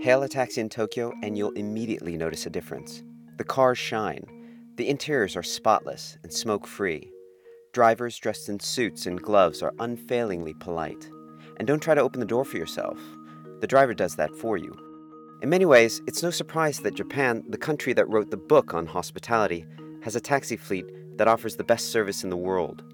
Hail a taxi in Tokyo and you'll immediately notice a difference. The cars shine. The interiors are spotless and smoke free. Drivers dressed in suits and gloves are unfailingly polite. And don't try to open the door for yourself. The driver does that for you. In many ways, it's no surprise that Japan, the country that wrote the book on hospitality, has a taxi fleet that offers the best service in the world.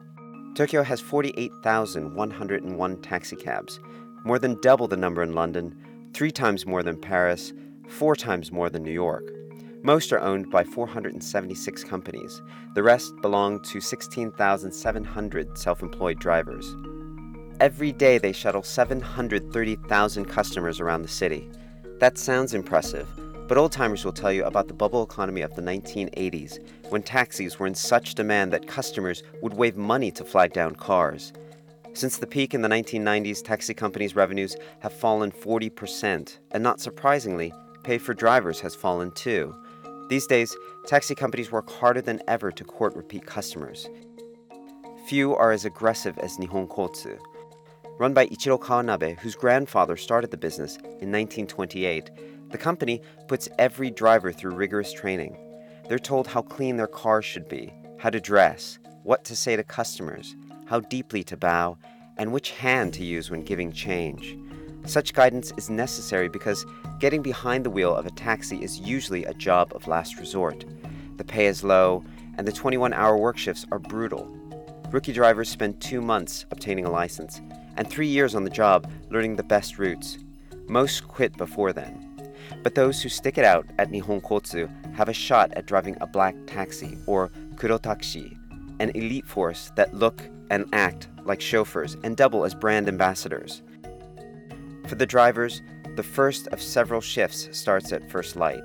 Tokyo has 48,101 taxicabs, more than double the number in London, three times more than Paris, four times more than New York. Most are owned by 476 companies. The rest belong to 16,700 self employed drivers. Every day they shuttle 730,000 customers around the city. That sounds impressive, but old timers will tell you about the bubble economy of the 1980s, when taxis were in such demand that customers would wave money to flag down cars. Since the peak in the 1990s, taxi companies' revenues have fallen 40%, and not surprisingly, pay for drivers has fallen too. These days, taxi companies work harder than ever to court repeat customers. Few are as aggressive as Nihon Kotsu. Run by Ichiro Kawanabe, whose grandfather started the business in 1928, the company puts every driver through rigorous training. They're told how clean their cars should be, how to dress, what to say to customers, how deeply to bow, and which hand to use when giving change. Such guidance is necessary because getting behind the wheel of a taxi is usually a job of last resort. The pay is low, and the 21 hour work shifts are brutal. Rookie drivers spend two months obtaining a license and three years on the job learning the best routes. Most quit before then. But those who stick it out at Nihon Kotsu have a shot at driving a black taxi, or kurotaxi, an elite force that look and act like chauffeurs and double as brand ambassadors. For the drivers, the first of several shifts starts at first light.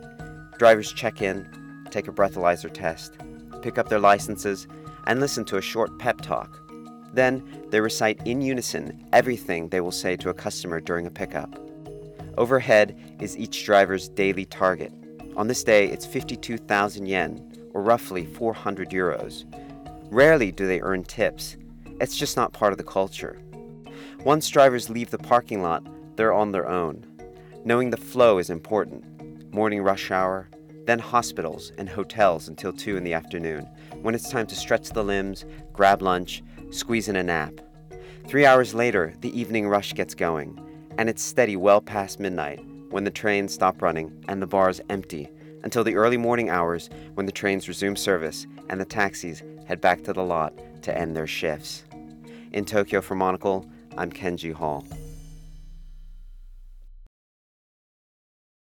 Drivers check in, take a breathalyzer test, pick up their licenses, and listen to a short pep talk. Then they recite in unison everything they will say to a customer during a pickup. Overhead is each driver's daily target. On this day, it's 52,000 yen, or roughly 400 euros. Rarely do they earn tips. It's just not part of the culture. Once drivers leave the parking lot, they're on their own. Knowing the flow is important. Morning rush hour, then hospitals and hotels until 2 in the afternoon, when it's time to stretch the limbs, grab lunch, squeeze in a nap. Three hours later, the evening rush gets going, and it's steady well past midnight when the trains stop running and the bars empty until the early morning hours when the trains resume service and the taxis head back to the lot to end their shifts. In Tokyo for Monocle, I'm Kenji Hall.